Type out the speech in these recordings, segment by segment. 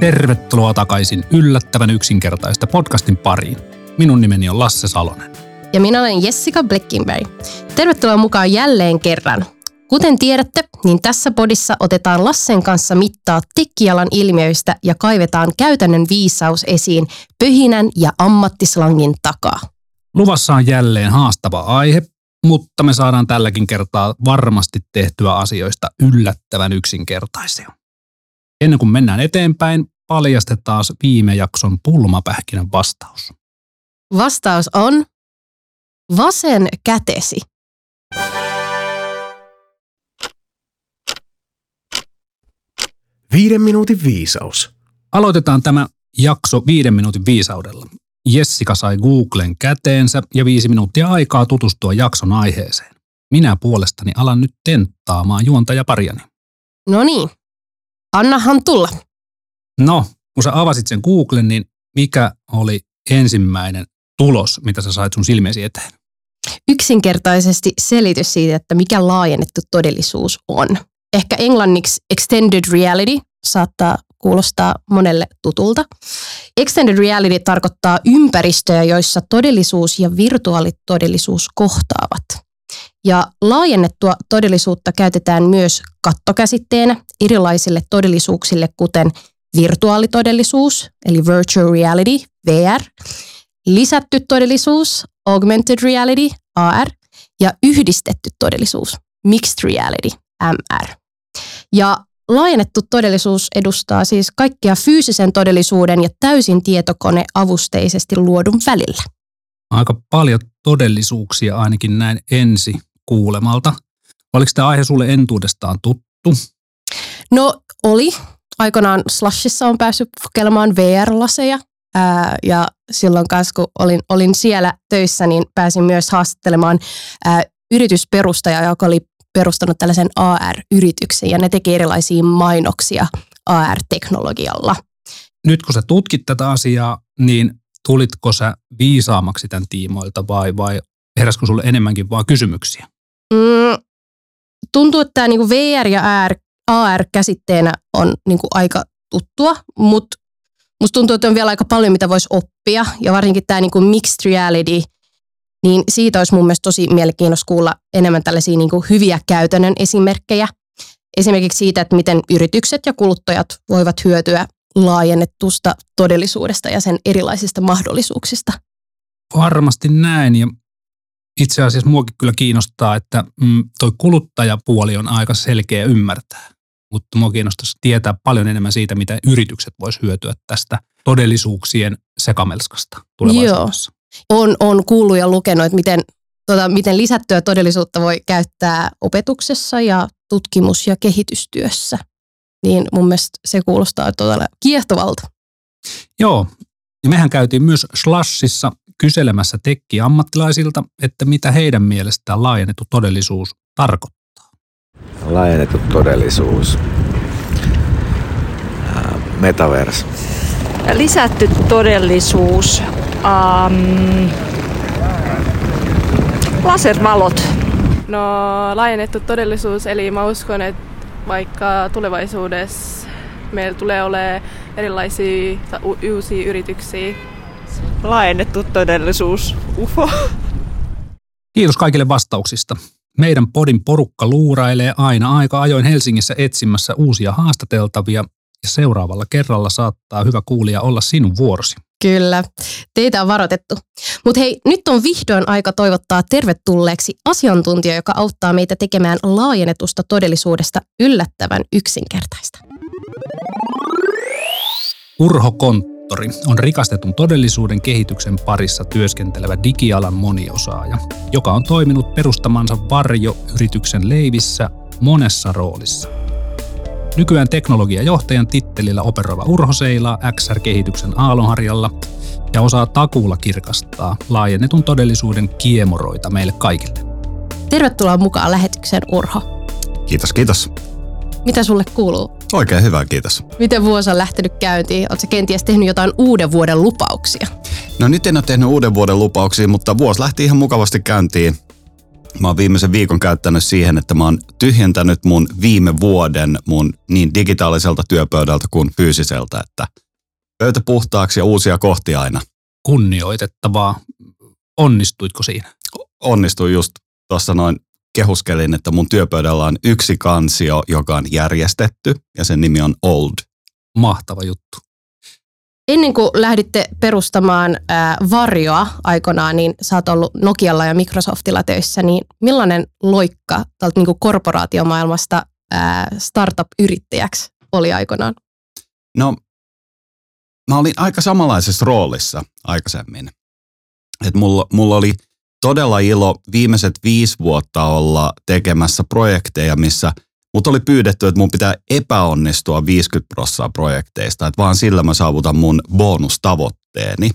Tervetuloa takaisin yllättävän yksinkertaista podcastin pariin. Minun nimeni on Lasse Salonen. Ja minä olen Jessica Bleckinberg. Tervetuloa mukaan jälleen kerran. Kuten tiedätte, niin tässä podissa otetaan Lassen kanssa mittaa tekkialan ilmiöistä ja kaivetaan käytännön viisaus esiin pöhinän ja ammattislangin takaa. Luvassa on jälleen haastava aihe, mutta me saadaan tälläkin kertaa varmasti tehtyä asioista yllättävän yksinkertaisia. Ennen kuin mennään eteenpäin, paljastetaan viime jakson pulmapähkinän vastaus. Vastaus on vasen kätesi. Viiden minuutin viisaus. Aloitetaan tämä jakso viiden minuutin viisaudella. Jessica sai Googlen käteensä ja viisi minuuttia aikaa tutustua jakson aiheeseen. Minä puolestani alan nyt tenttaamaan juontajapariani. No niin, annahan tulla. No, kun sä avasit sen Googlen, niin mikä oli ensimmäinen tulos, mitä sä sait sun silmiesi eteen? Yksinkertaisesti selitys siitä, että mikä laajennettu todellisuus on. Ehkä englanniksi extended reality saattaa kuulostaa monelle tutulta. Extended reality tarkoittaa ympäristöjä, joissa todellisuus ja virtuaalitodellisuus kohtaavat. Ja laajennettua todellisuutta käytetään myös kattokäsitteenä erilaisille todellisuuksille, kuten virtuaalitodellisuus, eli virtual reality, VR, lisätty todellisuus, augmented reality, AR, ja yhdistetty todellisuus, mixed reality, MR. Ja laajennettu todellisuus edustaa siis kaikkea fyysisen todellisuuden ja täysin tietokoneavusteisesti luodun välillä. Aika paljon todellisuuksia ainakin näin ensi kuulemalta. Oliko tämä aihe sulle entuudestaan tuttu? No oli. Aikanaan Slashissa on päässyt kokeilemaan VR-laseja. Ää, ja silloin kanssa, kun olin, olin siellä töissä, niin pääsin myös haastattelemaan ää, yritysperustajaa, joka oli perustanut tällaisen AR-yrityksen ja ne teki erilaisia mainoksia AR-teknologialla. Nyt kun sä tutkit tätä asiaa, niin tulitko sä viisaamaksi tämän tiimoilta vai, vai heräskö sulle enemmänkin vaan kysymyksiä? Mm, tuntuu, että tämä niinku VR ja AR, AR-käsitteenä on niinku aika tuttua, mutta musta tuntuu, että on vielä aika paljon, mitä voisi oppia. Ja varsinkin tämä niinku mixed reality, niin siitä olisi mun mielestä tosi mielenkiintoista kuulla enemmän tällaisia niinku hyviä käytännön esimerkkejä. Esimerkiksi siitä, että miten yritykset ja kuluttajat voivat hyötyä laajennettusta todellisuudesta ja sen erilaisista mahdollisuuksista. Varmasti näin ja itse asiassa muakin kyllä kiinnostaa, että mm, toi kuluttajapuoli on aika selkeä ymmärtää. Mutta mua kiinnostaisi tietää paljon enemmän siitä, mitä yritykset vois hyötyä tästä todellisuuksien sekamelskasta tulevaisuudessa. Joo. On, on kuullut ja lukenut, että miten, tota, miten lisättyä todellisuutta voi käyttää opetuksessa ja tutkimus- ja kehitystyössä. Niin mun mielestä se kuulostaa todella kiehtovalta. Joo, ja mehän käytiin myös Slashissa kyselemässä tekki-ammattilaisilta, että mitä heidän mielestään laajennettu todellisuus tarkoittaa. Laajennettu todellisuus. Metaverse. Lisätty todellisuus. Um, laservalot. No laajennettu todellisuus, eli mä uskon, että vaikka tulevaisuudessa meillä tulee olemaan erilaisia uusia yrityksiä. Laajennettu todellisuus, UFO. Kiitos kaikille vastauksista. Meidän podin porukka luurailee aina aika ajoin Helsingissä etsimässä uusia haastateltavia ja seuraavalla kerralla saattaa hyvä kuulija olla sinun vuorosi. Kyllä, teitä on varoitettu. Mutta hei, nyt on vihdoin aika toivottaa tervetulleeksi asiantuntija, joka auttaa meitä tekemään laajennetusta todellisuudesta yllättävän yksinkertaista. Urho Konttori on rikastetun todellisuuden kehityksen parissa työskentelevä digialan moniosaaja, joka on toiminut perustamansa Varjo-yrityksen leivissä monessa roolissa. Nykyään teknologiajohtajan tittelillä operoiva Urho seilaa XR-kehityksen aallonharjalla ja osaa takuulla kirkastaa laajennetun todellisuuden kiemoroita meille kaikille. Tervetuloa mukaan lähetykseen Urho. Kiitos, kiitos. Mitä sulle kuuluu? Oikein hyvä, kiitos. Miten vuosi on lähtenyt käyntiin? Oletko kenties tehnyt jotain uuden vuoden lupauksia? No nyt en ole tehnyt uuden vuoden lupauksia, mutta vuosi lähti ihan mukavasti käyntiin. Mä oon viimeisen viikon käyttänyt siihen, että mä oon tyhjentänyt mun viime vuoden mun niin digitaaliselta työpöydältä kuin fyysiseltä, että pöytä puhtaaksi ja uusia kohtia aina. Kunnioitettavaa. Onnistuitko siinä? Onnistuin just tuossa noin kehuskelin, että mun työpöydällä on yksi kansio, joka on järjestetty ja sen nimi on Old. Mahtava juttu. Ennen kuin lähditte perustamaan ää, Varjoa aikoinaan, niin sä oot ollut Nokialla ja Microsoftilla töissä, niin millainen loikka tältä niin korporaatiomaailmasta ää, startup-yrittäjäksi oli aikoinaan? No, mä olin aika samanlaisessa roolissa aikaisemmin. Et mulla, mulla oli todella ilo viimeiset viisi vuotta olla tekemässä projekteja, missä mut oli pyydetty, että mun pitää epäonnistua 50 prosenttia projekteista, että vaan sillä mä saavutan mun bonustavoitteeni.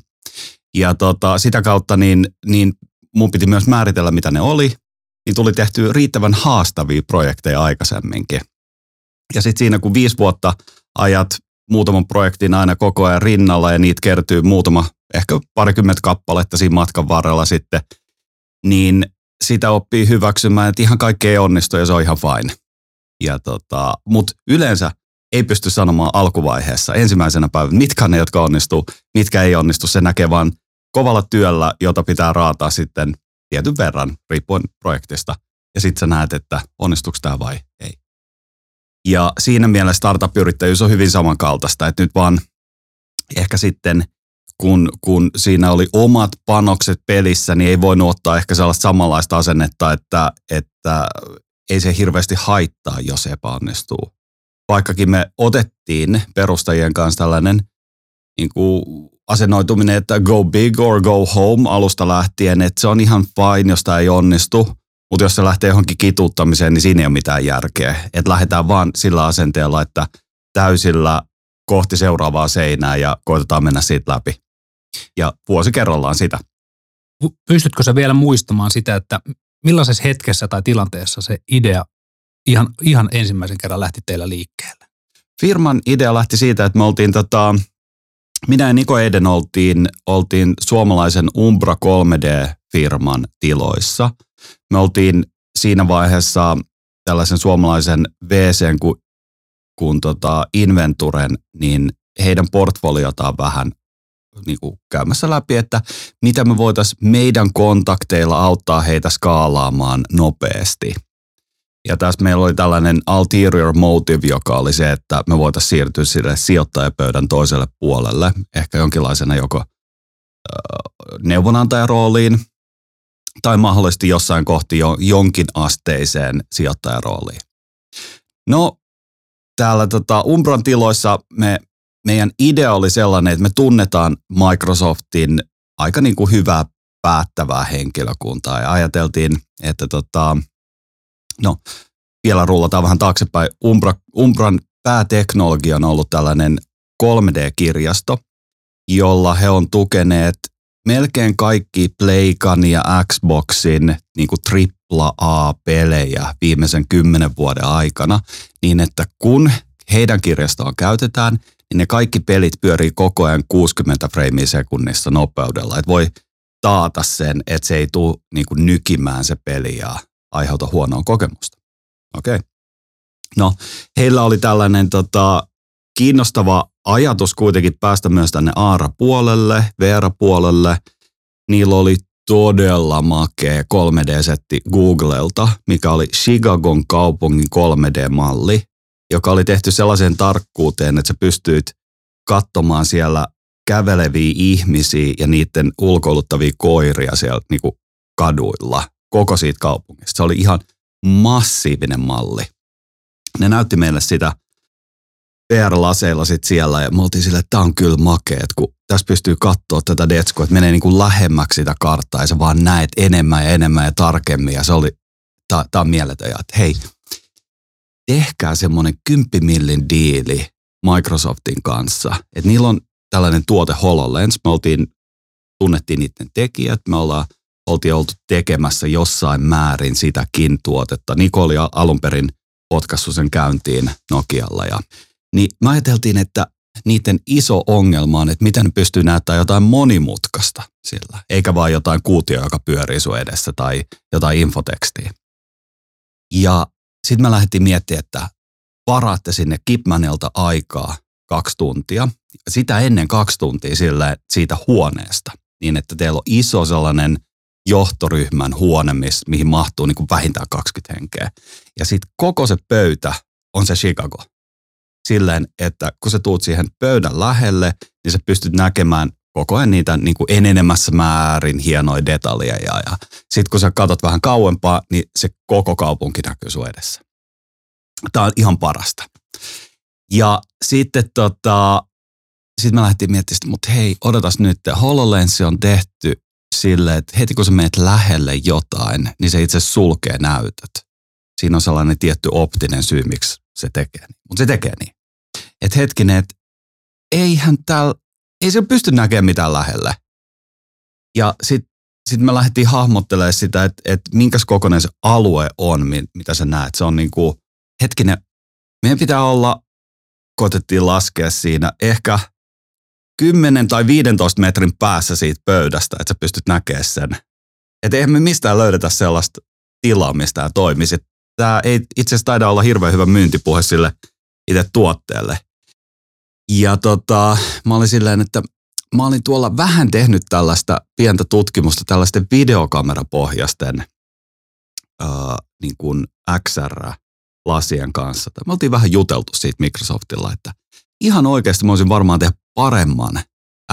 Ja tota, sitä kautta niin, niin mun piti myös määritellä, mitä ne oli, niin tuli tehty riittävän haastavia projekteja aikaisemminkin. Ja sitten siinä, kun viisi vuotta ajat muutaman projektin aina koko ajan rinnalla ja niitä kertyy muutama, ehkä parikymmentä kappaletta siinä matkan varrella sitten, niin sitä oppii hyväksymään, että ihan kaikki ei onnistu ja se on ihan fine. Ja tota, Mutta yleensä ei pysty sanomaan alkuvaiheessa ensimmäisenä päivänä, mitkä ne, jotka onnistuu, mitkä ei onnistu. Se näkee vaan kovalla työllä, jota pitää raataa sitten tietyn verran, riippuen projektista. Ja sitten sä näet, että onnistuuko tämä vai ei. Ja siinä mielessä startup-yrittäjyys on hyvin samankaltaista, että nyt vaan ehkä sitten kun, kun siinä oli omat panokset pelissä, niin ei voinut ottaa ehkä sellaista samanlaista asennetta, että, että ei se hirveästi haittaa, jos epäonnistuu. Vaikkakin me otettiin perustajien kanssa tällainen niin kuin asennoituminen, että go big or go home alusta lähtien, että se on ihan fine, jos tämä ei onnistu, mutta jos se lähtee johonkin kituuttamiseen, niin siinä ei ole mitään järkeä. Että lähdetään vaan sillä asenteella, että täysillä kohti seuraavaa seinää ja koitetaan mennä siitä läpi. Ja vuosi kerrallaan sitä. Pystytkö sä vielä muistamaan sitä, että millaisessa hetkessä tai tilanteessa se idea ihan, ihan ensimmäisen kerran lähti teillä liikkeelle? Firman idea lähti siitä, että me oltiin tota, minä ja Niko Eden oltiin, oltiin suomalaisen Umbra 3D-firman tiloissa. Me oltiin siinä vaiheessa tällaisen suomalaisen WC kuin, kuin tota Inventuren, niin heidän portfoliotaan vähän niin kuin käymässä läpi, että mitä me voitaisiin meidän kontakteilla auttaa heitä skaalaamaan nopeasti. Ja tässä meillä oli tällainen ulterior motive, joka oli se, että me voitaisiin siirtyä sille sijoittajapöydän toiselle puolelle, ehkä jonkinlaisena joko neuvonantajarooliin tai mahdollisesti jossain kohti jo jonkin asteiseen sijoittajarooliin. No, täällä tota Umbran tiloissa me meidän idea oli sellainen, että me tunnetaan Microsoftin aika niin kuin hyvää päättävää henkilökuntaa ja ajateltiin, että tota, no vielä rullataan vähän taaksepäin. Umbra, Umbran pääteknologia on ollut tällainen 3D-kirjasto, jolla he on tukeneet melkein kaikki Playkan ja Xboxin niin kuin AAA-pelejä viimeisen kymmenen vuoden aikana, niin että kun heidän kirjastoon käytetään, niin ne kaikki pelit pyörii koko ajan 60 freimiä sekunnissa nopeudella. Et voi taata sen, että se ei tule niin kuin nykimään se peli ja aiheuta huonoa kokemusta. Okei. Okay. No, heillä oli tällainen tota, kiinnostava ajatus kuitenkin päästä myös tänne ARA-puolelle, VR-puolelle. Niillä oli todella makea 3D-setti Googlelta, mikä oli Chicagon kaupungin 3D-malli, joka oli tehty sellaiseen tarkkuuteen, että sä pystyit katsomaan siellä käveleviä ihmisiä ja niiden ulkoiluttavia koiria siellä niin kuin kaduilla koko siitä kaupungista. Se oli ihan massiivinen malli. Ne näytti meille sitä VR-laseilla sit siellä ja me oltiin silleen, että tämä on kyllä makea, kun tässä pystyy katsoa tätä detskoa, että menee niin kuin lähemmäksi sitä karttaa ja sä vaan näet enemmän ja enemmän ja tarkemmin ja se oli, tämä on mieletön ja että hei, tehkää semmoinen 10 millin diili Microsoftin kanssa. Että niillä on tällainen tuote HoloLens. Me oltiin, tunnettiin niiden tekijät, me ollaan, oltiin oltu tekemässä jossain määrin sitäkin tuotetta. Niko oli alun perin sen käyntiin Nokialla. Ja, niin me ajateltiin, että niiden iso ongelma on, että miten ne pystyy näyttämään jotain monimutkaista sillä, eikä vaan jotain kuutio, joka pyörii sun edessä tai jotain infotekstiä. Ja sitten me lähdettiin miettimään, että varaatte sinne Kipmanelta aikaa kaksi tuntia. Sitä ennen kaksi tuntia sille, siitä huoneesta, niin että teillä on iso sellainen johtoryhmän huone, mihin mahtuu niin kuin vähintään 20 henkeä. Ja sitten koko se pöytä on se Chicago. Silleen, että kun sä tuut siihen pöydän lähelle, niin sä pystyt näkemään koko ajan niitä niin kuin enenemässä määrin hienoja detaljeja. Ja sitten kun sä katsot vähän kauempaa, niin se koko kaupunki näkyy sun edessä. Tämä on ihan parasta. Ja sitten tota, sitten me lähdettiin miettimään, mutta hei, odotas nyt, HoloLens on tehty sille, että heti kun sä menet lähelle jotain, niin se itse sulkee näytöt. Siinä on sellainen tietty optinen syy, miksi se tekee niin. Mutta se tekee niin. Että hetkinen, että eihän täällä, ei se pysty näkemään mitään lähelle. Ja sitten sit me lähdettiin hahmottelemaan sitä, että, että minkäs kokoinen se alue on, mitä sä näet. Se on niin kuin, hetkinen, meidän pitää olla, koitettiin laskea siinä, ehkä 10 tai 15 metrin päässä siitä pöydästä, että sä pystyt näkemään sen. Että eihän me mistään löydetä sellaista tilaa, mistä tämä toimisi. Tämä ei itse asiassa taida olla hirveän hyvä myyntipuhe sille itse tuotteelle. Ja tota, mä olin silleen, että mä olin tuolla vähän tehnyt tällaista pientä tutkimusta tällaisten videokamerapohjaisten äh, niin kuin XR-lasien kanssa. Me oltiin vähän juteltu siitä Microsoftilla, että ihan oikeasti mä olisin varmaan tehdä paremman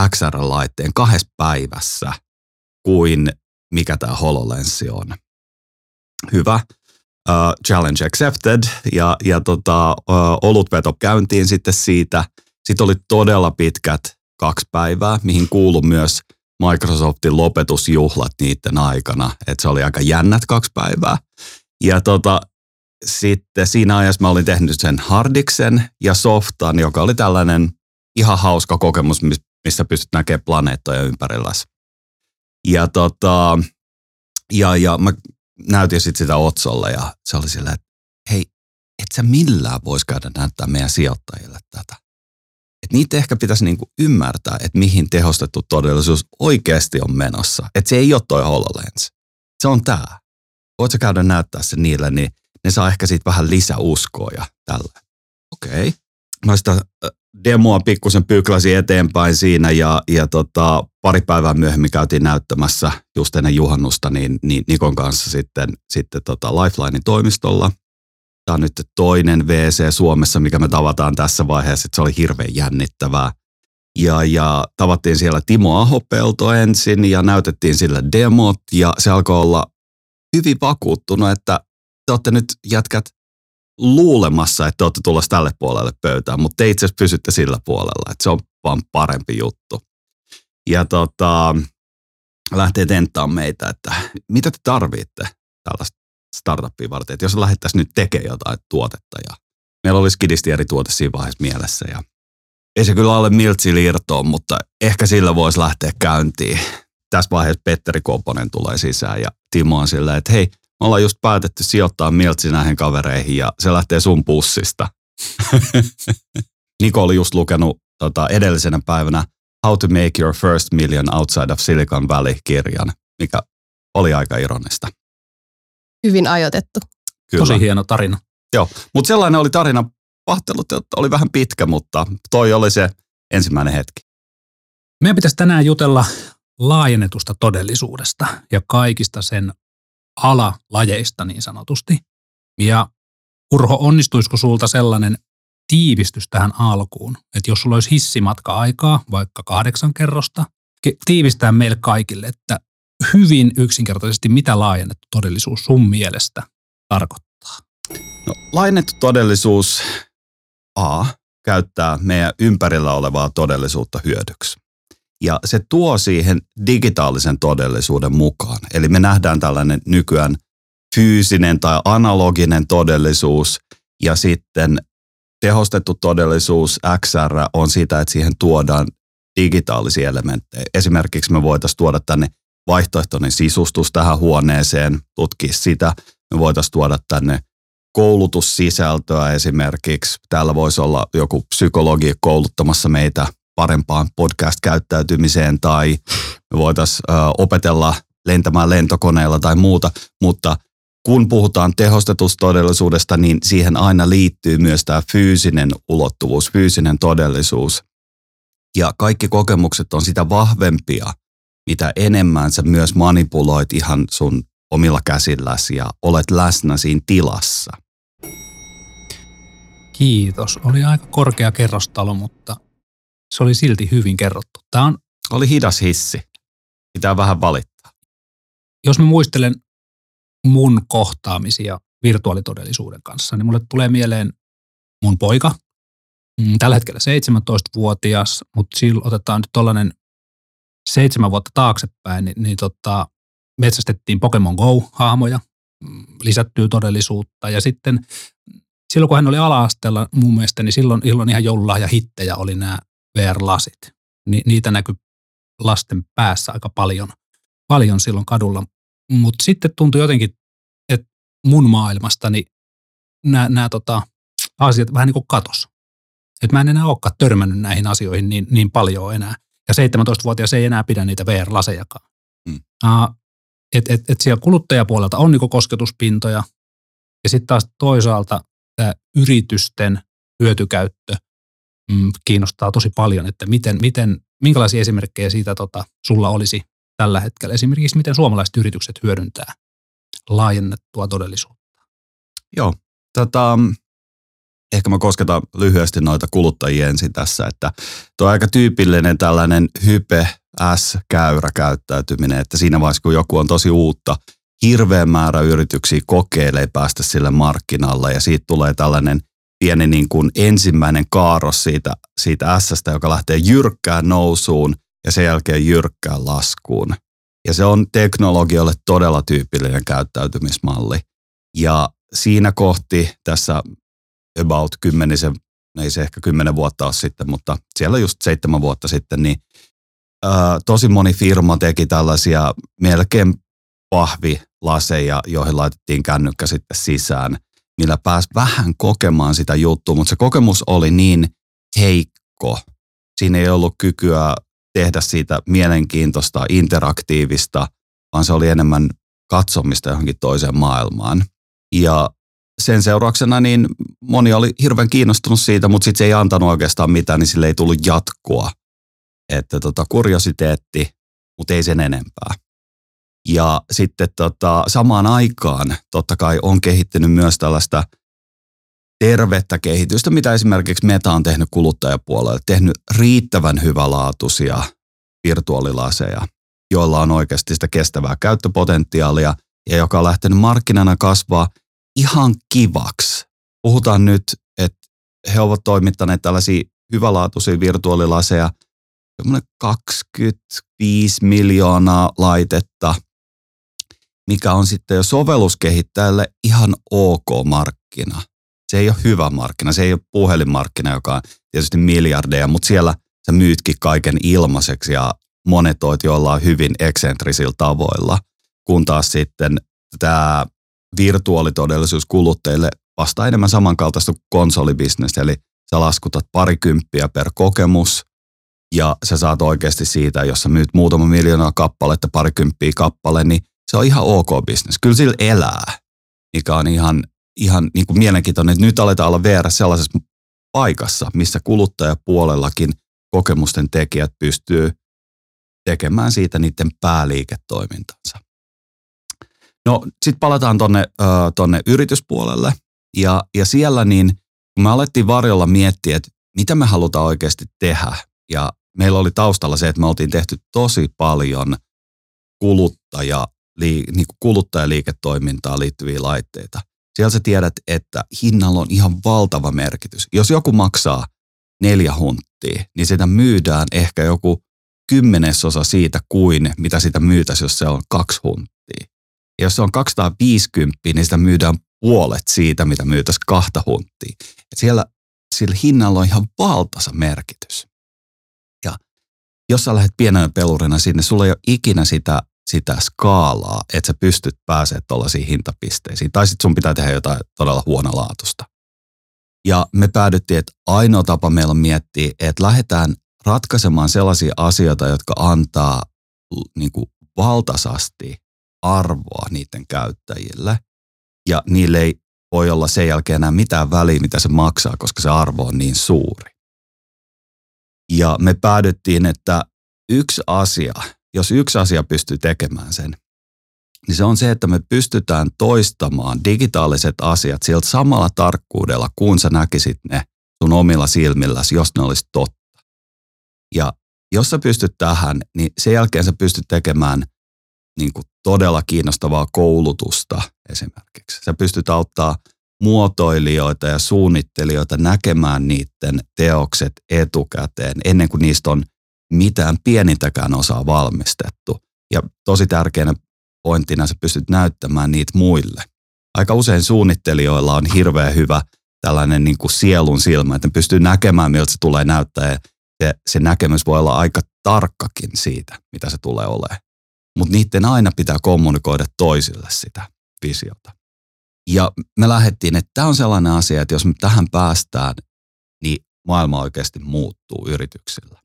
XR-laitteen kahdessa päivässä kuin mikä tämä HoloLens on. Hyvä. Uh, challenge accepted ja, ja tota, uh, olutveto käyntiin sitten siitä. Sitten oli todella pitkät kaksi päivää, mihin kuului myös Microsoftin lopetusjuhlat niiden aikana. että se oli aika jännät kaksi päivää. Ja tota, sitten siinä ajassa mä olin tehnyt sen hardiksen ja softan, joka oli tällainen ihan hauska kokemus, missä pystyt näkemään planeettoja ympärilläsi. Ja, tota, ja, ja mä näytin sitten sitä Otsolle ja se oli silleen, että hei, et sä millään voisi käydä näyttää meidän sijoittajille tätä. Et niitä ehkä pitäisi niinku ymmärtää, että mihin tehostettu todellisuus oikeasti on menossa. Että se ei ole toi HoloLens. Se on tämä. Voit sä käydä näyttää se niille, niin ne saa ehkä siitä vähän lisäuskoa ja tällä. Okei. Okay. Sitä demoa pikkusen pyyklasin eteenpäin siinä ja, ja tota, pari päivää myöhemmin käytiin näyttämässä just ennen juhannusta niin, niin Nikon kanssa sitten, sitten tota Lifelinein toimistolla. Tämä on nyt toinen VC Suomessa, mikä me tavataan tässä vaiheessa, se oli hirveän jännittävää. Ja, ja tavattiin siellä Timo Ahopelto ensin ja näytettiin sillä demot ja se alkoi olla hyvin vakuuttunut, että te olette nyt jätkät luulemassa, että te olette tulossa tälle puolelle pöytään, mutta te itse asiassa pysytte sillä puolella, että se on vaan parempi juttu. Ja tota, lähtee tenttaamaan meitä, että mitä te tarvitte tällaista startuppia varten, että jos lähdettäisiin nyt tekemään jotain tuotetta ja meillä olisi kidisti eri tuote siinä vaiheessa mielessä ja ei se kyllä ole miltsi liirtoon, mutta ehkä sillä voisi lähteä käyntiin. Tässä vaiheessa Petteri Koponen tulee sisään ja Timo on silleen, että hei, me ollaan just päätetty sijoittaa Miltsi näihin kavereihin ja se lähtee sun pussista. Niko oli just lukenut tota, edellisenä päivänä How to Make Your First Million Outside of Silicon Valley-kirjan, mikä oli aika ironista. Hyvin ajoitettu. Kyllä. Tosi hieno tarina. Joo, mutta sellainen oli tarina. Pahtelut oli vähän pitkä, mutta toi oli se ensimmäinen hetki. Meidän pitäisi tänään jutella laajennetusta todellisuudesta ja kaikista sen alalajeista niin sanotusti. Ja Urho, onnistuisiko sulta sellainen tiivistys tähän alkuun, että jos sulla olisi hissimatka aikaa, vaikka kahdeksan kerrosta, tiivistää meille kaikille, että hyvin yksinkertaisesti, mitä laajennettu todellisuus sun mielestä tarkoittaa? No, laajennettu todellisuus A käyttää meidän ympärillä olevaa todellisuutta hyödyksi. Ja se tuo siihen digitaalisen todellisuuden mukaan. Eli me nähdään tällainen nykyään fyysinen tai analoginen todellisuus ja sitten tehostettu todellisuus XR on sitä, että siihen tuodaan digitaalisia elementtejä. Esimerkiksi me voitaisiin tuoda tänne vaihtoehtoinen sisustus tähän huoneeseen, tutkia sitä. Me voitaisiin tuoda tänne koulutussisältöä esimerkiksi. Täällä voisi olla joku psykologi kouluttamassa meitä parempaan podcast-käyttäytymiseen tai me voitaisiin opetella lentämään lentokoneella tai muuta, mutta kun puhutaan tehostetusta todellisuudesta, niin siihen aina liittyy myös tämä fyysinen ulottuvuus, fyysinen todellisuus. Ja kaikki kokemukset on sitä vahvempia, mitä enemmän sä myös manipuloit ihan sun omilla käsilläsi ja olet läsnä siinä tilassa. Kiitos. Oli aika korkea kerrostalo, mutta se oli silti hyvin kerrottu. Tämä on, Oli hidas hissi. Pitää vähän valittaa. jos mä muistelen mun kohtaamisia virtuaalitodellisuuden kanssa, niin mulle tulee mieleen mun poika, mm, tällä hetkellä 17-vuotias, mutta silloin otetaan nyt tollainen seitsemän vuotta taaksepäin, niin, niin tota, metsästettiin Pokemon Go-hahmoja, mm, lisättyä todellisuutta ja sitten silloin kun hän oli ala-asteella mun mielestä, niin silloin, silloin ihan joululahja hittejä oli nämä VR-lasit. Ni, niitä näkyi lasten päässä aika paljon, paljon silloin kadulla. Mutta sitten tuntui jotenkin, että mun maailmastani nämä, nämä tota, asiat vähän niin kuin katos. Että mä en enää olekaan törmännyt näihin asioihin niin, niin paljon enää. Ja 17-vuotias ei enää pidä niitä VR-lasejakaan. Mm. Uh, että et, et siellä kuluttajapuolelta on niin kosketuspintoja. Ja sitten taas toisaalta tämä yritysten hyötykäyttö mm, kiinnostaa tosi paljon, että miten, miten, minkälaisia esimerkkejä siitä tota, sulla olisi tällä hetkellä. Esimerkiksi miten suomalaiset yritykset hyödyntää laajennettua todellisuutta. Joo, tota, ehkä mä kosketan lyhyesti noita kuluttajia ensin tässä, että tuo aika tyypillinen tällainen hype S-käyrä käyttäytyminen, että siinä vaiheessa kun joku on tosi uutta, hirveän määrä yrityksiä kokeilee päästä sille markkinalle ja siitä tulee tällainen pieni niin kuin ensimmäinen kaaros siitä, siitä s joka lähtee jyrkkään nousuun ja sen jälkeen jyrkkään laskuun. Ja se on teknologiolle todella tyypillinen käyttäytymismalli. Ja siinä kohti tässä about kymmenisen, ei se ehkä kymmenen vuotta ole sitten, mutta siellä just seitsemän vuotta sitten, niin ää, tosi moni firma teki tällaisia melkein pahvilaseja, joihin laitettiin kännykkä sitten sisään, millä pääsi vähän kokemaan sitä juttua, mutta se kokemus oli niin heikko. Siinä ei ollut kykyä tehdä siitä mielenkiintoista, interaktiivista, vaan se oli enemmän katsomista johonkin toiseen maailmaan. Ja sen seurauksena niin moni oli hirveän kiinnostunut siitä, mutta sitten se ei antanut oikeastaan mitään, niin sille ei tullut jatkoa. Että tota, kuriositeetti, mutta ei sen enempää. Ja sitten tota, samaan aikaan totta kai on kehittynyt myös tällaista tervettä kehitystä, mitä esimerkiksi Meta on tehnyt kuluttajapuolelle, tehnyt riittävän hyvälaatuisia virtuaalilaseja, joilla on oikeasti sitä kestävää käyttöpotentiaalia ja joka on lähtenyt markkinana kasvaa ihan kivaksi. Puhutaan nyt, että he ovat toimittaneet tällaisia hyvälaatuisia virtuaalilaseja, semmoinen 25 miljoonaa laitetta, mikä on sitten jo sovelluskehittäjälle ihan ok markkina. Se ei ole hyvä markkina, se ei ole puhelinmarkkina, joka on tietysti miljardeja, mutta siellä sä myytkin kaiken ilmaiseksi ja monetoit jollain hyvin eksentrisillä tavoilla, kun taas sitten tämä virtuaalitodellisuus kuluttajille vastaa enemmän samankaltaista kuin konsolibisnes, eli sä laskutat parikymppiä per kokemus ja sä saat oikeasti siitä, jos sä myyt muutama miljoonaa kappaletta, parikymppiä kappale, niin se on ihan ok bisnes. Kyllä sillä elää, mikä on ihan, ihan niin kuin mielenkiintoinen, että nyt aletaan olla VR sellaisessa paikassa, missä kuluttajapuolellakin kokemusten tekijät pystyy tekemään siitä niiden pääliiketoimintansa. No sitten palataan tonne, äh, tonne yrityspuolelle ja, ja siellä niin, kun me alettiin varjolla miettiä, että mitä me halutaan oikeasti tehdä ja meillä oli taustalla se, että me oltiin tehty tosi paljon kuluttaja, li, niin kuin kuluttajaliiketoimintaan liittyviä laitteita. Siellä sä tiedät, että hinnalla on ihan valtava merkitys. Jos joku maksaa neljä hunttia, niin sitä myydään ehkä joku kymmenesosa siitä kuin mitä sitä myytäisi, jos se on kaksi hunttia. Ja jos se on 250, niin sitä myydään puolet siitä, mitä myytäisiin kahta hunttia. Et siellä sillä hinnalla on ihan valtasa merkitys. Ja jos sä lähdet pienenä pelurina sinne, sulla ei ole ikinä sitä, sitä skaalaa, että sä pystyt pääsemään tuollaisiin hintapisteisiin. Tai sitten sun pitää tehdä jotain todella huonolaatusta. Ja me päädyttiin, että ainoa tapa meillä on miettiä, että lähdetään ratkaisemaan sellaisia asioita, jotka antaa niin kuin valtaisasti arvoa niiden käyttäjille. Ja niille ei voi olla sen jälkeen enää mitään väliä, mitä se maksaa, koska se arvo on niin suuri. Ja me päädyttiin, että yksi asia, jos yksi asia pystyy tekemään sen, niin se on se, että me pystytään toistamaan digitaaliset asiat sieltä samalla tarkkuudella, kun sä näkisit ne sun omilla silmilläsi, jos ne olisi totta. Ja jos sä pystyt tähän, niin sen jälkeen sä pystyt tekemään niin kuin todella kiinnostavaa koulutusta esimerkiksi. Sä pystyt auttaa muotoilijoita ja suunnittelijoita näkemään niiden teokset etukäteen ennen kuin niistä on mitään pienintäkään osaa valmistettu. Ja tosi tärkeänä pointtina sä pystyt näyttämään niitä muille. Aika usein suunnittelijoilla on hirveän hyvä tällainen niin kuin sielun silmä, että ne pystyy näkemään, miltä se tulee näyttää. Ja se, se näkemys voi olla aika tarkkakin siitä, mitä se tulee olemaan. Mutta niiden aina pitää kommunikoida toisille sitä visiota. Ja me lähdettiin, että tämä on sellainen asia, että jos me tähän päästään, niin maailma oikeasti muuttuu yrityksillä.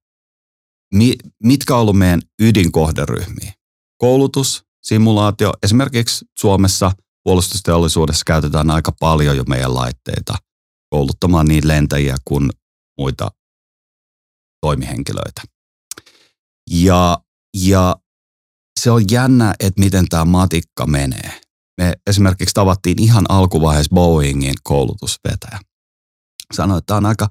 Mi- mitkä on ollut meidän ydinkohderyhmiä? Koulutus, simulaatio. Esimerkiksi Suomessa puolustusteollisuudessa käytetään aika paljon jo meidän laitteita kouluttamaan niin lentäjiä kuin muita toimihenkilöitä. Ja, ja se on jännä, että miten tämä matikka menee. Me esimerkiksi tavattiin ihan alkuvaiheessa Boeingin koulutusvetäjä. Sanoin, että tämä on aika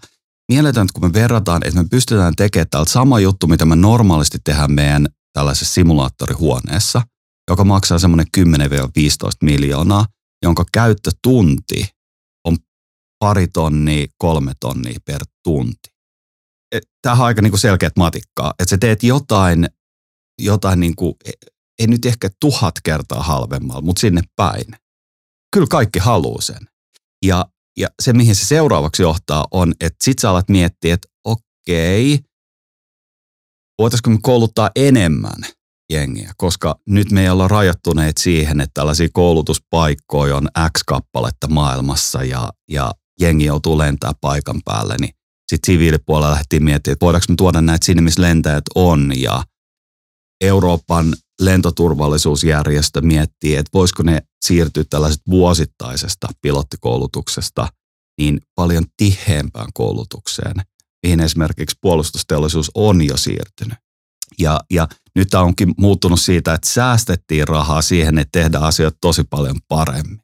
mieletöntä, kun me verrataan, että me pystytään tekemään täältä sama juttu, mitä me normaalisti tehdään meidän tällaisessa simulaattorihuoneessa, joka maksaa semmoinen 10-15 miljoonaa, jonka käyttötunti on pari tonnia, kolme tonnia per tunti. Tämä on aika niin kuin selkeät matikkaa, että sä teet jotain, jotain niin kuin, ei nyt ehkä tuhat kertaa halvemmalla, mutta sinne päin. Kyllä kaikki haluaa sen. Ja, ja se, mihin se seuraavaksi johtaa, on, että sit sä alat miettiä, että okei, voitaisiko me kouluttaa enemmän jengiä, koska nyt me ei olla rajoittuneet siihen, että tällaisia koulutuspaikkoja on X kappaletta maailmassa ja, ja jengi joutuu lentää paikan päälle, niin sitten siviilipuolella lähtiin miettimään, että voidaanko me tuoda näitä sinne, missä lentäjät on ja Euroopan lentoturvallisuusjärjestö miettii, että voisiko ne siirtyä tällaiset vuosittaisesta pilottikoulutuksesta niin paljon tiheämpään koulutukseen, mihin esimerkiksi puolustusteollisuus on jo siirtynyt. Ja, ja nyt tämä onkin muuttunut siitä, että säästettiin rahaa siihen, että tehdään asioita tosi paljon paremmin.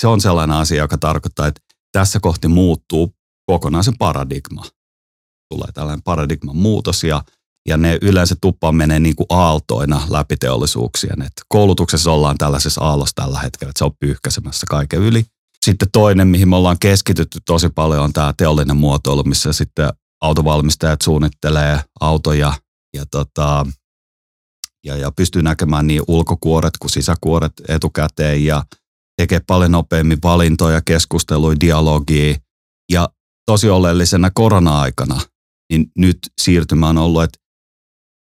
Se on sellainen asia, joka tarkoittaa, että tässä kohti muuttuu kokonaan se paradigma. Tulee tällainen paradigman muutos ja, ja ne yleensä tuppaa menee niin kuin aaltoina läpi teollisuuksien. Et koulutuksessa ollaan tällaisessa aallossa tällä hetkellä, että se on pyyhkäsemässä kaiken yli. Sitten toinen, mihin me ollaan keskitytty tosi paljon, on tämä teollinen muotoilu, missä sitten autovalmistajat suunnittelee autoja ja, tota, ja, ja pystyy näkemään niin ulkokuoret kuin sisäkuoret etukäteen ja tekee paljon nopeammin valintoja, keskusteluja, dialogia. Ja tosi oleellisena korona-aikana, niin nyt siirtymä on ollut, että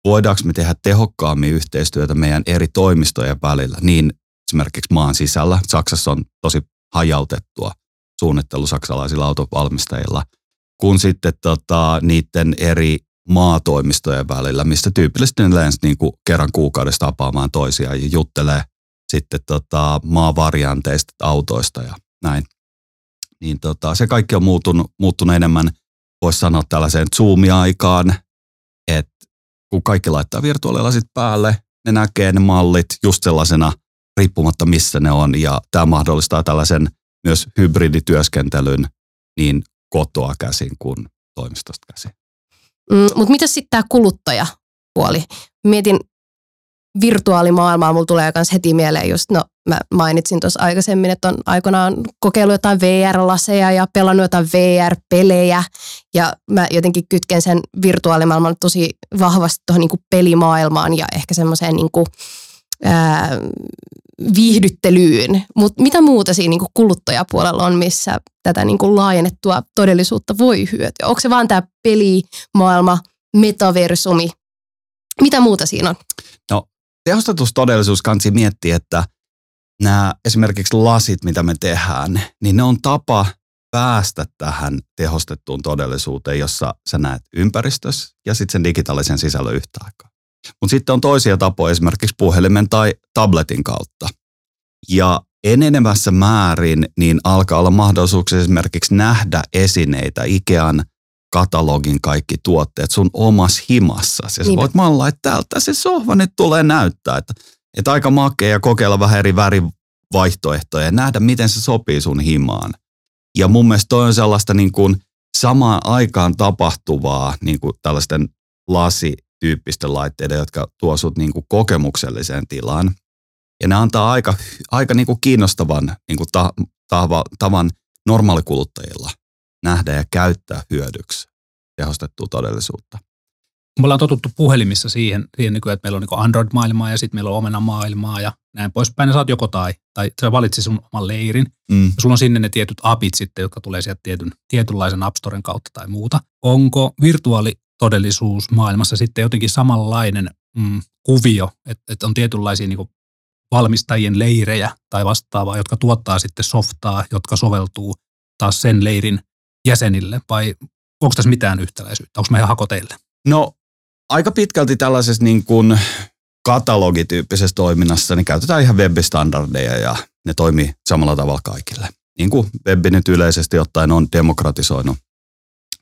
voidaanko me tehdä tehokkaammin yhteistyötä meidän eri toimistojen välillä, niin esimerkiksi maan sisällä. Saksassa on tosi hajautettua suunnittelu saksalaisilla autovalmistajilla, kun sitten tota, niiden eri maatoimistojen välillä, mistä tyypillisesti ne lens niin kuin kerran kuukaudessa tapaamaan toisiaan ja juttelee sitten tota, maavarianteista, autoista ja näin. Niin tota, se kaikki on muuttunut, muuttunut enemmän, voisi sanoa tällaiseen Zoom-aikaan, että kun kaikki laittaa virtuaalilasit päälle, ne näkee ne mallit just sellaisena, riippumatta missä ne on, ja tämä mahdollistaa tällaisen myös hybridityöskentelyn niin kotoa käsin kuin toimistosta käsin. Mm, Mutta mitä sitten tämä kuluttajapuoli? Mietin virtuaalimaailmaa, mulla tulee myös heti mieleen just, no mä mainitsin tuossa aikaisemmin, että on aikoinaan kokeillut jotain VR-laseja ja pelannut jotain VR-pelejä ja mä jotenkin kytken sen virtuaalimaailman tosi vahvasti tuohon niinku pelimaailmaan ja ehkä semmoiseen ää, viihdyttelyyn. Mutta mitä muuta siinä niinku kuluttajapuolella on, missä tätä niinku laajennettua todellisuutta voi hyötyä? Onko se vaan tämä pelimaailma, metaversumi? Mitä muuta siinä on? No tehostetussa todellisuus kansi miettiä, että nämä esimerkiksi lasit, mitä me tehdään, niin ne on tapa päästä tähän tehostettuun todellisuuteen, jossa sä näet ympäristössä ja sitten sen digitaalisen sisällön yhtä aikaa. Mutta sitten on toisia tapoja esimerkiksi puhelimen tai tabletin kautta. Ja enenevässä määrin niin alkaa olla mahdollisuuksia esimerkiksi nähdä esineitä Ikean katalogin kaikki tuotteet sun omassa himassa. Ja sä voit mallaa, että täältä se sohva nyt tulee näyttää. Että, että aika makea kokeilla vähän eri värivaihtoehtoja ja nähdä, miten se sopii sun himaan. Ja mun mielestä toi on sellaista niin kuin samaan aikaan tapahtuvaa niin kuin tällaisten lasityyppisten laitteiden, jotka tuo sut niin kuin kokemukselliseen tilaan. Ja ne antaa aika, aika niin kuin kiinnostavan niin kuin ta, tava, tavan normaalikuluttajilla nähdä ja käyttää hyödyksi tehostettua todellisuutta. Me ollaan totuttu puhelimissa siihen, siihen nykyään, että meillä on niin Android-maailmaa ja sitten meillä on Omena-maailmaa ja näin poispäin. Ja sä oot joko tai, tai sä valitsit sun oman leirin. Mm. Ja sulla on sinne ne tietyt apit sitten, jotka tulee sieltä tietyn, tietynlaisen App Storen kautta tai muuta. Onko virtuaalitodellisuus maailmassa sitten jotenkin samanlainen mm, kuvio, että, että on tietynlaisia niin valmistajien leirejä tai vastaavaa, jotka tuottaa sitten softaa, jotka soveltuu taas sen leirin jäsenille, vai onko tässä mitään yhtäläisyyttä? Onko mä ihan hakoteille? No aika pitkälti tällaisessa niin kuin katalogityyppisessä toiminnassa niin käytetään ihan web-standardeja ja ne toimii samalla tavalla kaikille. Niin kuin web nyt yleisesti ottaen on demokratisoinut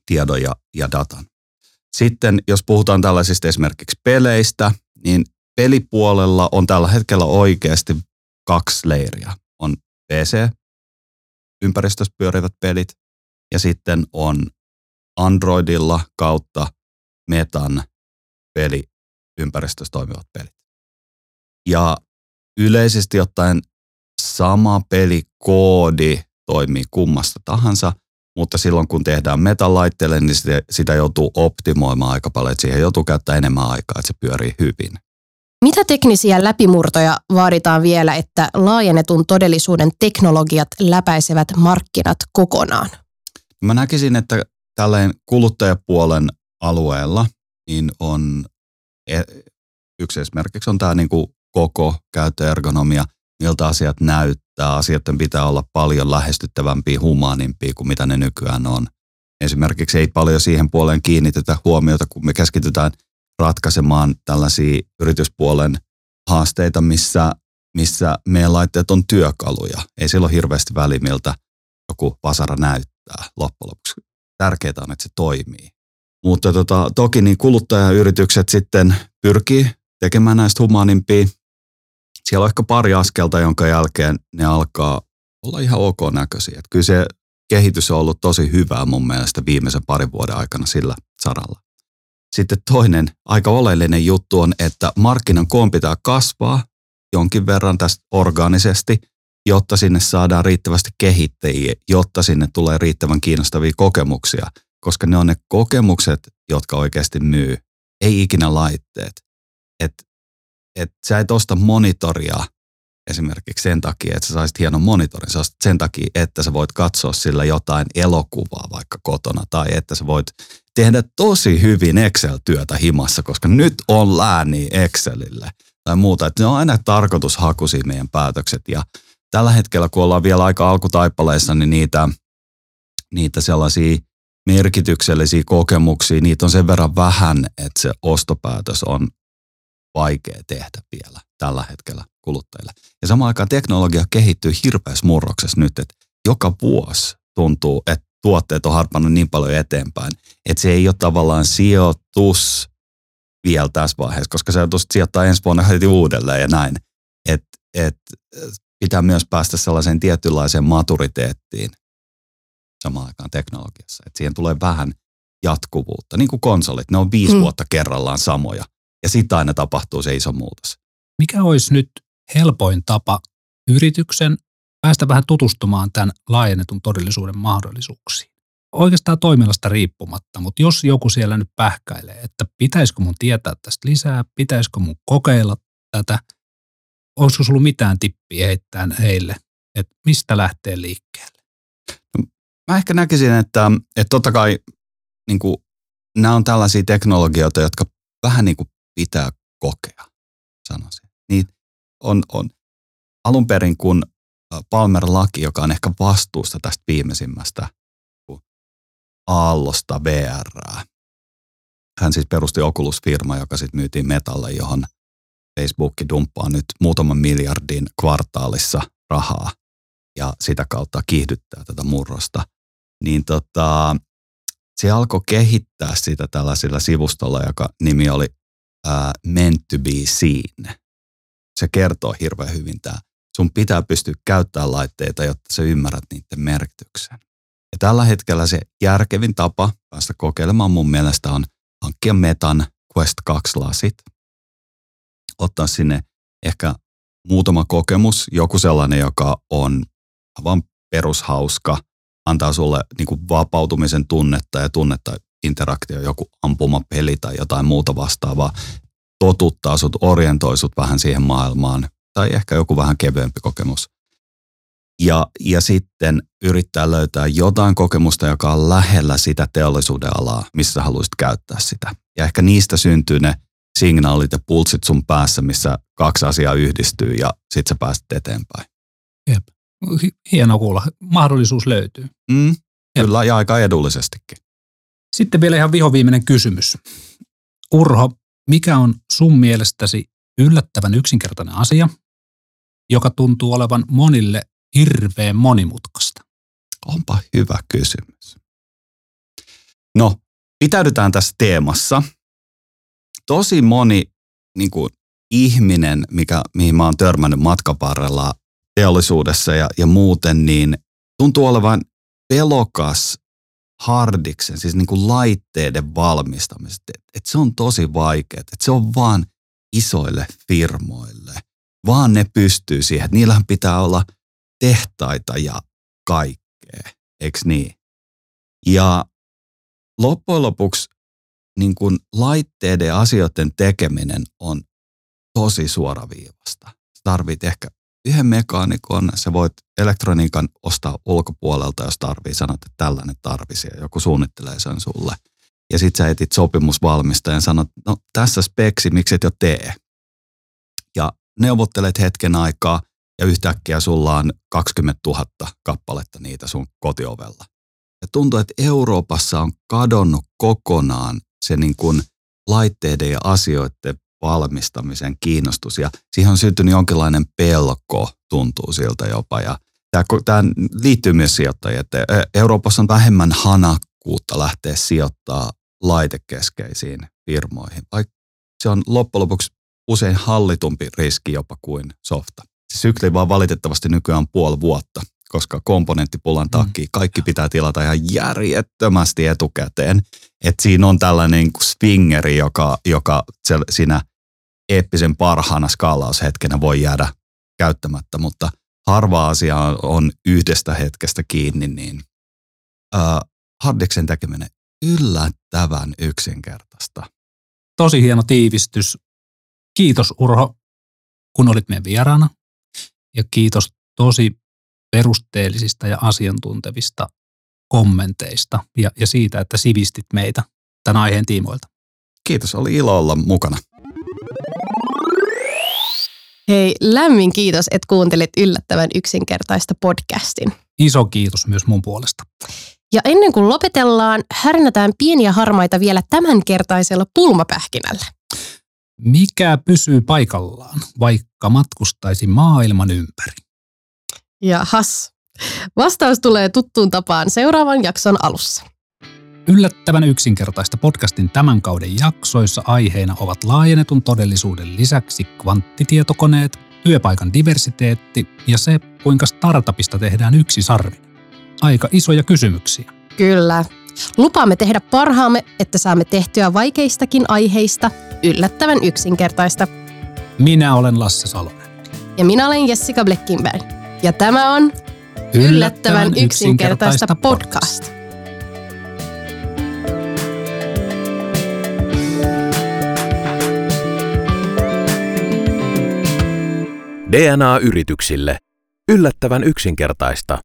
tiedon ja, ja datan. Sitten jos puhutaan tällaisista esimerkiksi peleistä, niin pelipuolella on tällä hetkellä oikeasti kaksi leiriä. On PC, ympäristössä pyörivät pelit, ja sitten on Androidilla kautta Metan peliympäristössä toimivat pelit. Ja yleisesti ottaen sama pelikoodi toimii kummasta tahansa, mutta silloin kun tehdään metalaitteelle, niin sitä, sitä joutuu optimoimaan aika paljon, että siihen joutuu käyttää enemmän aikaa, että se pyörii hyvin. Mitä teknisiä läpimurtoja vaaditaan vielä, että laajennetun todellisuuden teknologiat läpäisevät markkinat kokonaan? Mä näkisin, että tälleen kuluttajapuolen alueella niin on e- yksi esimerkiksi on tämä niinku koko käyttöergonomia, miltä asiat näyttää. Asioiden pitää olla paljon lähestyttävämpiä, humaanimpia kuin mitä ne nykyään on. Esimerkiksi ei paljon siihen puoleen kiinnitetä huomiota, kun me keskitytään ratkaisemaan tällaisia yrityspuolen haasteita, missä, missä meidän laitteet on työkaluja. Ei sillä ole hirveästi väliä, miltä joku vasara näyttää loppujen lopuksi. Tärkeää on, että se toimii. Mutta tota, toki niin kuluttajayritykset sitten pyrkii tekemään näistä humaanimpia. Siellä on ehkä pari askelta, jonka jälkeen ne alkaa olla ihan ok näköisiä. Et kyllä se kehitys on ollut tosi hyvää mun mielestä viimeisen parin vuoden aikana sillä saralla. Sitten toinen aika oleellinen juttu on, että markkinan koon pitää kasvaa jonkin verran tästä orgaanisesti, jotta sinne saadaan riittävästi kehittäjiä, jotta sinne tulee riittävän kiinnostavia kokemuksia, koska ne on ne kokemukset, jotka oikeasti myy, ei ikinä laitteet. Et, et sä et osta monitoria esimerkiksi sen takia, että sä saisit hienon monitorin. Sä ostat sen takia, että sä voit katsoa sillä jotain elokuvaa vaikka kotona tai että sä voit tehdä tosi hyvin Excel-työtä himassa, koska nyt on lääni Excelille tai muuta. Että ne on aina tarkoitushakuisia meidän päätökset ja tällä hetkellä, kun ollaan vielä aika alkutaipaleissa, niin niitä, niitä sellaisia merkityksellisiä kokemuksia, niitä on sen verran vähän, että se ostopäätös on vaikea tehdä vielä tällä hetkellä kuluttajille. Ja samaan aikaan teknologia kehittyy hirveässä murroksessa nyt, että joka vuosi tuntuu, että tuotteet on harpannut niin paljon eteenpäin, että se ei ole tavallaan sijoitus vielä tässä vaiheessa, koska se tuosta sijoittaa ensi vuonna heti uudelleen ja näin. Et, et, pitää myös päästä sellaiseen tietynlaiseen maturiteettiin samaan aikaan teknologiassa. Että siihen tulee vähän jatkuvuutta, niin kuin konsolit. Ne on viisi Mm. mm. vuotta kerrallaan samoja. Ja sitten aina tapahtuu se iso muutos. Mikä olisi nyt helpoin tapa yrityksen päästä vähän tutustumaan tämän laajennetun todellisuuden mahdollisuuksiin? Oikeastaan toimialasta riippumatta, mutta jos joku siellä nyt pähkäilee, että pitäisikö mun tietää tästä lisää, pitäisikö mun kokeilla tätä, olisiko sulla mitään tippiä heittää heille, että mistä lähtee liikkeelle? Mä ehkä näkisin, että, että totta kai niin kuin, nämä on tällaisia teknologioita, jotka vähän niin kuin pitää kokea, sanoisin. on, on alun perin kun Palmer-laki, joka on ehkä vastuussa tästä viimeisimmästä aallosta VR. Hän siis perusti Oculus-firma, joka sitten myytiin Metalle, johon Facebook dumppaa nyt muutaman miljardin kvartaalissa rahaa ja sitä kautta kiihdyttää tätä murrosta. Niin tota, se alkoi kehittää sitä tällaisella sivustolla, joka nimi oli uh, Meant to be Seen. Se kertoo hirveän hyvin tämä. Sun pitää pystyä käyttämään laitteita, jotta sä ymmärrät niiden merkityksen. Ja tällä hetkellä se järkevin tapa päästä kokeilemaan mun mielestä on hankkia Metan Quest 2 lasit, ottaa sinne ehkä muutama kokemus, joku sellainen, joka on aivan perushauska, antaa sulle niin kuin vapautumisen tunnetta ja tunnetta interaktio, joku ampumapeli tai jotain muuta vastaavaa, totuttaa sut, orientoi sut vähän siihen maailmaan, tai ehkä joku vähän kevyempi kokemus. Ja, ja sitten yrittää löytää jotain kokemusta, joka on lähellä sitä teollisuuden alaa, missä haluaisit käyttää sitä. Ja ehkä niistä syntyy ne signaalit ja pulssit sun päässä, missä kaksi asiaa yhdistyy ja sit sä pääset eteenpäin. Jep. Hienoa kuulla. Mahdollisuus löytyy. Mm, kyllä, ja aika edullisestikin. Sitten vielä ihan vihoviimeinen kysymys. Urho, mikä on sun mielestäsi yllättävän yksinkertainen asia, joka tuntuu olevan monille hirveän monimutkaista? Onpa hyvä kysymys. No, pitäydytään tässä teemassa. Tosi moni niin kuin, ihminen, mikä, mihin mä oon törmännyt matkaparrella teollisuudessa ja, ja muuten, niin tuntuu olevan pelokas hardiksen, siis niin kuin laitteiden valmistamisesta. Että et se on tosi vaikeaa, että se on vaan isoille firmoille. Vaan ne pystyy siihen, että niillähän pitää olla tehtaita ja kaikkea, eikö niin? Ja loppujen lopuksi niin kuin laitteiden ja asioiden tekeminen on tosi suoraviivasta. Tarvit ehkä yhden mekaanikon, sä voit elektroniikan ostaa ulkopuolelta, jos tarvii, sanot, että tällainen tarvisi ja joku suunnittelee sen sulle. Ja sit sä etit sopimusvalmista ja sanot, no tässä speksi, miksi et jo tee. Ja neuvottelet hetken aikaa ja yhtäkkiä sulla on 20 000 kappaletta niitä sun kotiovella. Ja tuntuu, että Euroopassa on kadonnut kokonaan se niin kuin laitteiden ja asioiden valmistamisen kiinnostus ja siihen on syntynyt jonkinlainen pelko, tuntuu siltä jopa. Ja tämä, liittyy myös sijoittajien, että Euroopassa on vähemmän hanakkuutta lähteä sijoittaa laitekeskeisiin firmoihin, vaikka se on loppujen lopuksi usein hallitumpi riski jopa kuin softa. Se sykli vaan valitettavasti nykyään puoli vuotta, koska komponenttipulan takia kaikki pitää tilata ihan järjettömästi etukäteen. Että siinä on tällainen niin kuin swingeri, joka, joka siinä eeppisen parhaana skaalaushetkenä voi jäädä käyttämättä, mutta harva asia on yhdestä hetkestä kiinni, niin äh, Hardiksen tekeminen yllättävän yksinkertaista. Tosi hieno tiivistys. Kiitos Urho, kun olit meidän vieraana. Ja kiitos tosi perusteellisista ja asiantuntevista kommenteista ja, ja siitä, että sivistit meitä tämän aiheen tiimoilta. Kiitos, oli ilo olla mukana. Hei, lämmin kiitos, että kuuntelit yllättävän yksinkertaista podcastin. Iso kiitos myös mun puolesta. Ja ennen kuin lopetellaan, härnätään pieniä harmaita vielä tämänkertaisella pulmapähkinällä. Mikä pysyy paikallaan, vaikka matkustaisi maailman ympäri? Ja has. Vastaus tulee tuttuun tapaan seuraavan jakson alussa. Yllättävän yksinkertaista podcastin tämän kauden jaksoissa aiheina ovat laajennetun todellisuuden lisäksi kvanttitietokoneet, työpaikan diversiteetti ja se, kuinka startupista tehdään yksi sarvi. Aika isoja kysymyksiä. Kyllä. Lupaamme tehdä parhaamme, että saamme tehtyä vaikeistakin aiheista yllättävän yksinkertaista. Minä olen Lasse Salonen. Ja minä olen Jessica Bleckinberg. Ja tämä on Yllättävän yksinkertaista podcast. DNA-yrityksille. Yllättävän yksinkertaista.